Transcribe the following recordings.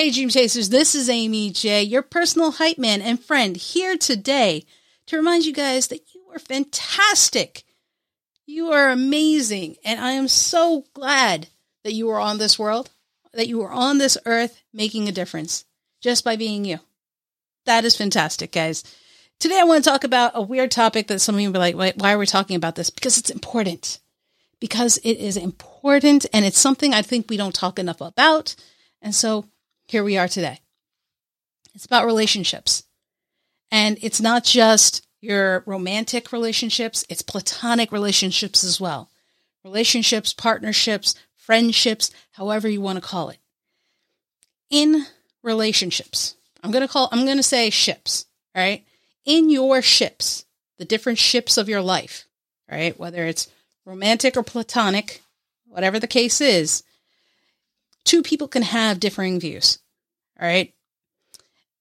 Hey, Dream Chasers, this is Amy J, your personal hype man and friend, here today to remind you guys that you are fantastic. You are amazing. And I am so glad that you are on this world, that you are on this earth making a difference just by being you. That is fantastic, guys. Today, I want to talk about a weird topic that some of you will be like, why are we talking about this? Because it's important. Because it is important and it's something I think we don't talk enough about. And so here we are today. It's about relationships. And it's not just your romantic relationships, it's platonic relationships as well. Relationships, partnerships, friendships, however you want to call it. In relationships, I'm going to call, I'm going to say ships, right? in your ships, the different ships of your life, right? Whether it's romantic or platonic, whatever the case is, two people can have differing views. All right.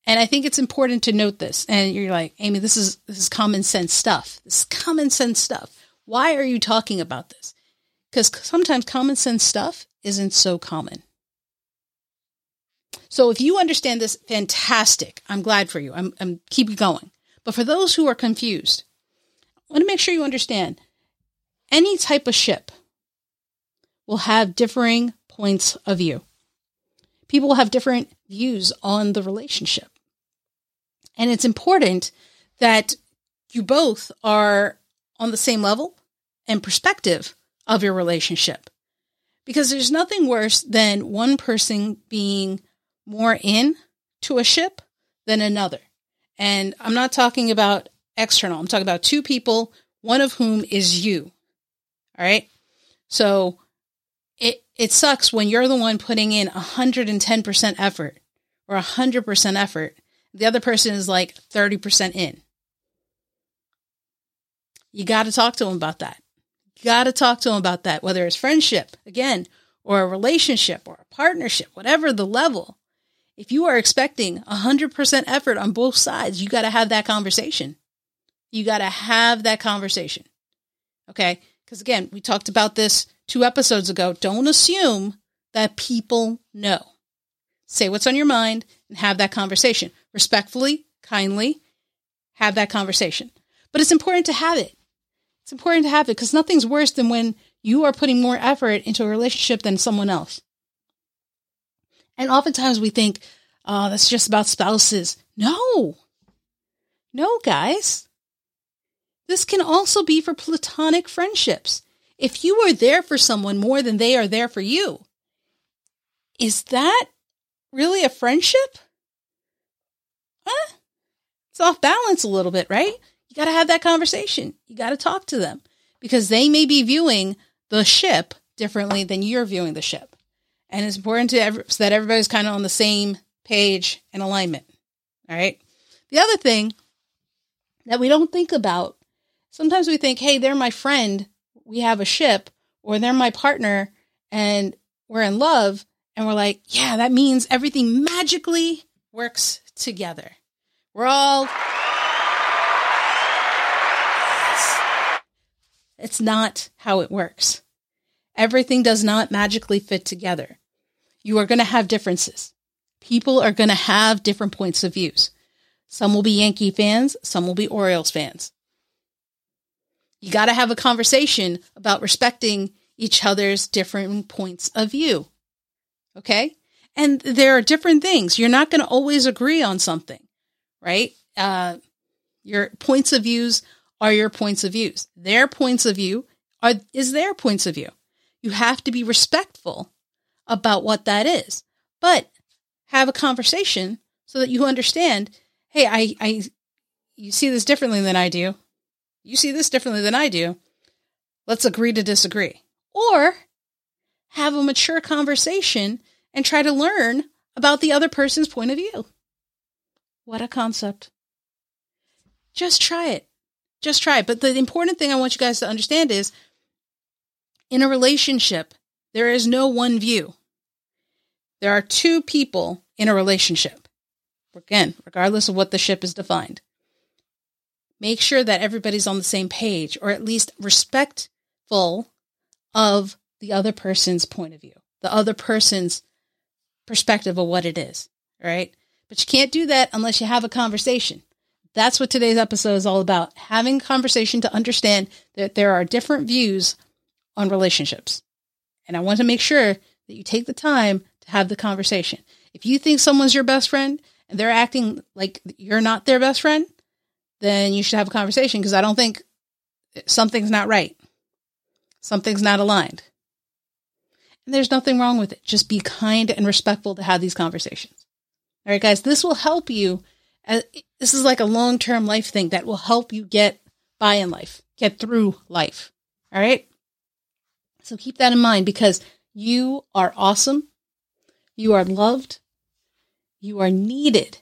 And I think it's important to note this. And you're like, Amy, this is this is common sense stuff. This is common sense stuff. Why are you talking about this? Because sometimes common sense stuff isn't so common. So if you understand this, fantastic. I'm glad for you. I'm, I'm keep going. But for those who are confused, I want to make sure you understand any type of ship will have differing points of view. People have different views on the relationship. And it's important that you both are on the same level and perspective of your relationship. Because there's nothing worse than one person being more in to a ship than another. And I'm not talking about external. I'm talking about two people, one of whom is you. All right. So it, it sucks when you're the one putting in 110% effort or 100% effort. The other person is like 30% in. You got to talk to them about that. You got to talk to them about that, whether it's friendship, again, or a relationship or a partnership, whatever the level if you are expecting 100% effort on both sides, you got to have that conversation. You got to have that conversation. Okay? Because again, we talked about this two episodes ago. Don't assume that people know. Say what's on your mind and have that conversation. Respectfully, kindly, have that conversation. But it's important to have it. It's important to have it because nothing's worse than when you are putting more effort into a relationship than someone else. And oftentimes we think, oh, that's just about spouses. No, no, guys. This can also be for platonic friendships. If you are there for someone more than they are there for you, is that really a friendship? Huh? It's off balance a little bit, right? You got to have that conversation. You got to talk to them because they may be viewing the ship differently than you're viewing the ship and it's important to every, so that everybody's kind of on the same page and alignment. All right. The other thing that we don't think about sometimes we think, hey, they're my friend, we have a ship, or they're my partner and we're in love. And we're like, yeah, that means everything magically works together. We're all. It's not how it works. Everything does not magically fit together. You are going to have differences. People are going to have different points of views. Some will be Yankee fans, some will be Orioles fans. You got to have a conversation about respecting each other's different points of view. Okay? And there are different things. You're not going to always agree on something, right? Uh, your points of views are your points of views. Their points of view are is their points of view. You have to be respectful about what that is. But have a conversation so that you understand, hey, I, I, you see this differently than I do. You see this differently than I do. Let's agree to disagree. Or have a mature conversation and try to learn about the other person's point of view. What a concept. Just try it. Just try it. But the important thing I want you guys to understand is in a relationship, there is no one view. There are two people in a relationship. Again, regardless of what the ship is defined. Make sure that everybody's on the same page or at least respectful of the other person's point of view, the other person's perspective of what it is. Right. But you can't do that unless you have a conversation. That's what today's episode is all about having a conversation to understand that there are different views on relationships. And I want to make sure that you take the time to have the conversation. If you think someone's your best friend and they're acting like you're not their best friend, then you should have a conversation because I don't think something's not right. Something's not aligned. And there's nothing wrong with it. Just be kind and respectful to have these conversations. All right, guys, this will help you. This is like a long term life thing that will help you get by in life, get through life. All right. So keep that in mind because you are awesome. You are loved. You are needed.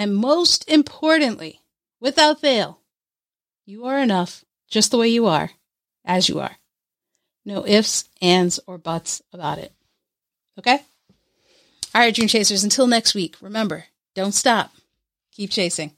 And most importantly, without fail, you are enough just the way you are, as you are. No ifs, ands, or buts about it. Okay? All right, Dream Chasers, until next week, remember don't stop, keep chasing.